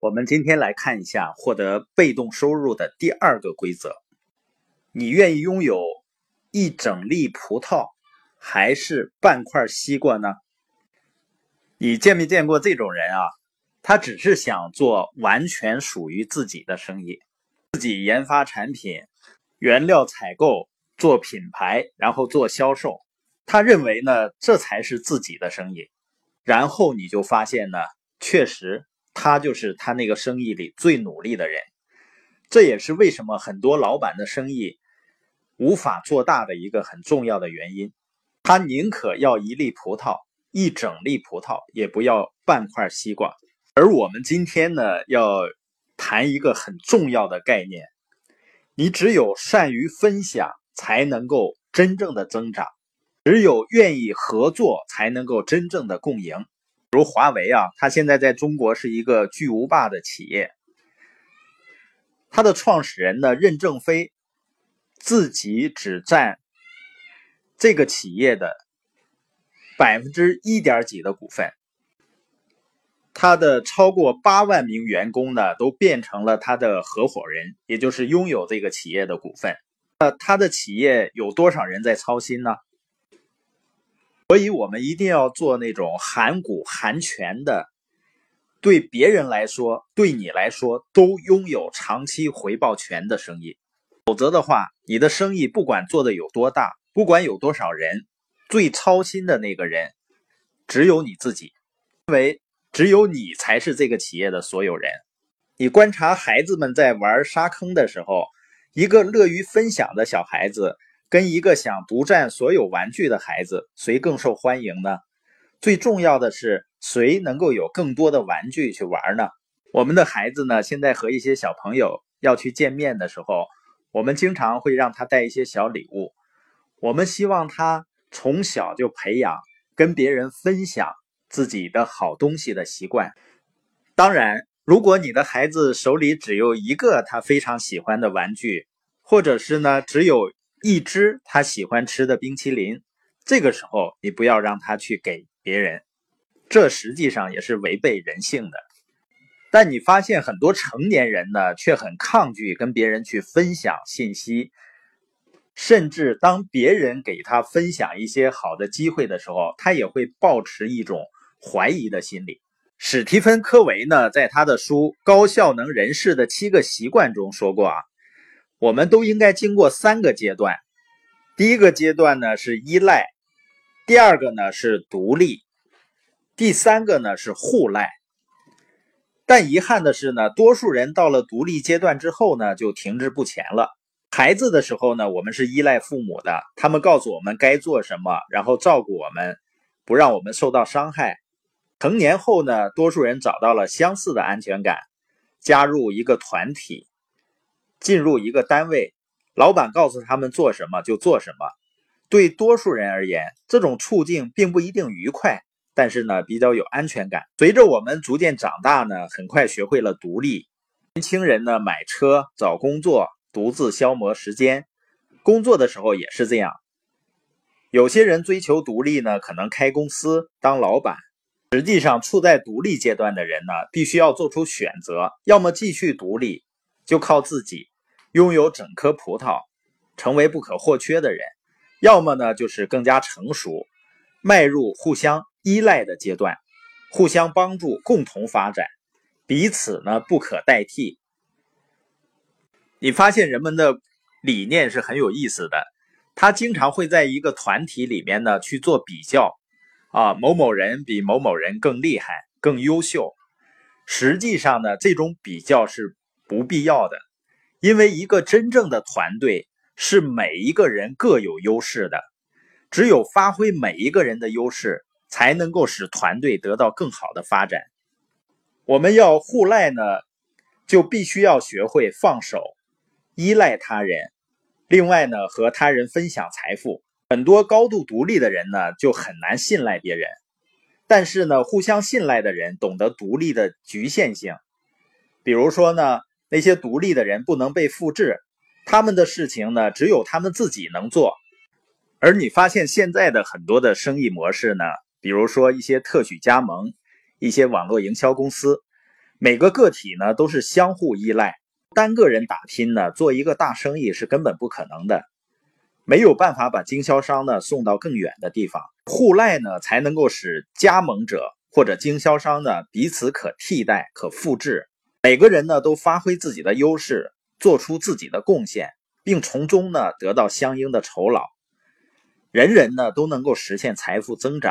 我们今天来看一下获得被动收入的第二个规则：你愿意拥有一整粒葡萄，还是半块西瓜呢？你见没见过这种人啊？他只是想做完全属于自己的生意，自己研发产品、原料采购、做品牌，然后做销售。他认为呢，这才是自己的生意。然后你就发现呢，确实。他就是他那个生意里最努力的人，这也是为什么很多老板的生意无法做大的一个很重要的原因。他宁可要一粒葡萄，一整粒葡萄，也不要半块西瓜。而我们今天呢，要谈一个很重要的概念：你只有善于分享，才能够真正的增长；只有愿意合作，才能够真正的共赢。如华为啊，它现在在中国是一个巨无霸的企业。它的创始人呢，任正非自己只占这个企业的百分之一点几的股份，他的超过八万名员工呢，都变成了他的合伙人，也就是拥有这个企业的股份。那他的企业有多少人在操心呢？所以，我们一定要做那种含股含权的，对别人来说，对你来说都拥有长期回报权的生意。否则的话，你的生意不管做的有多大，不管有多少人，最操心的那个人只有你自己，因为只有你才是这个企业的所有人。你观察孩子们在玩沙坑的时候，一个乐于分享的小孩子。跟一个想独占所有玩具的孩子，谁更受欢迎呢？最重要的是，谁能够有更多的玩具去玩呢？我们的孩子呢，现在和一些小朋友要去见面的时候，我们经常会让他带一些小礼物。我们希望他从小就培养跟别人分享自己的好东西的习惯。当然，如果你的孩子手里只有一个他非常喜欢的玩具，或者是呢，只有一只他喜欢吃的冰淇淋，这个时候你不要让他去给别人，这实际上也是违背人性的。但你发现很多成年人呢，却很抗拒跟别人去分享信息，甚至当别人给他分享一些好的机会的时候，他也会抱持一种怀疑的心理。史蒂芬·科维呢，在他的书《高效能人士的七个习惯》中说过啊。我们都应该经过三个阶段，第一个阶段呢是依赖，第二个呢是独立，第三个呢是互赖。但遗憾的是呢，多数人到了独立阶段之后呢，就停滞不前了。孩子的时候呢，我们是依赖父母的，他们告诉我们该做什么，然后照顾我们，不让我们受到伤害。成年后呢，多数人找到了相似的安全感，加入一个团体。进入一个单位，老板告诉他们做什么就做什么。对多数人而言，这种处境并不一定愉快，但是呢，比较有安全感。随着我们逐渐长大呢，很快学会了独立。年轻人呢，买车、找工作，独自消磨时间。工作的时候也是这样。有些人追求独立呢，可能开公司当老板。实际上，处在独立阶段的人呢，必须要做出选择：要么继续独立，就靠自己。拥有整颗葡萄，成为不可或缺的人；要么呢，就是更加成熟，迈入互相依赖的阶段，互相帮助，共同发展，彼此呢不可代替。你发现人们的理念是很有意思的，他经常会在一个团体里面呢去做比较，啊，某某人比某某人更厉害、更优秀。实际上呢，这种比较是不必要的。因为一个真正的团队是每一个人各有优势的，只有发挥每一个人的优势，才能够使团队得到更好的发展。我们要互赖呢，就必须要学会放手，依赖他人。另外呢，和他人分享财富。很多高度独立的人呢，就很难信赖别人。但是呢，互相信赖的人懂得独立的局限性。比如说呢。那些独立的人不能被复制，他们的事情呢，只有他们自己能做。而你发现现在的很多的生意模式呢，比如说一些特许加盟、一些网络营销公司，每个个体呢都是相互依赖，单个人打拼呢做一个大生意是根本不可能的，没有办法把经销商呢送到更远的地方。互赖呢才能够使加盟者或者经销商呢彼此可替代、可复制。每个人呢都发挥自己的优势，做出自己的贡献，并从中呢得到相应的酬劳。人人呢都能够实现财富增长。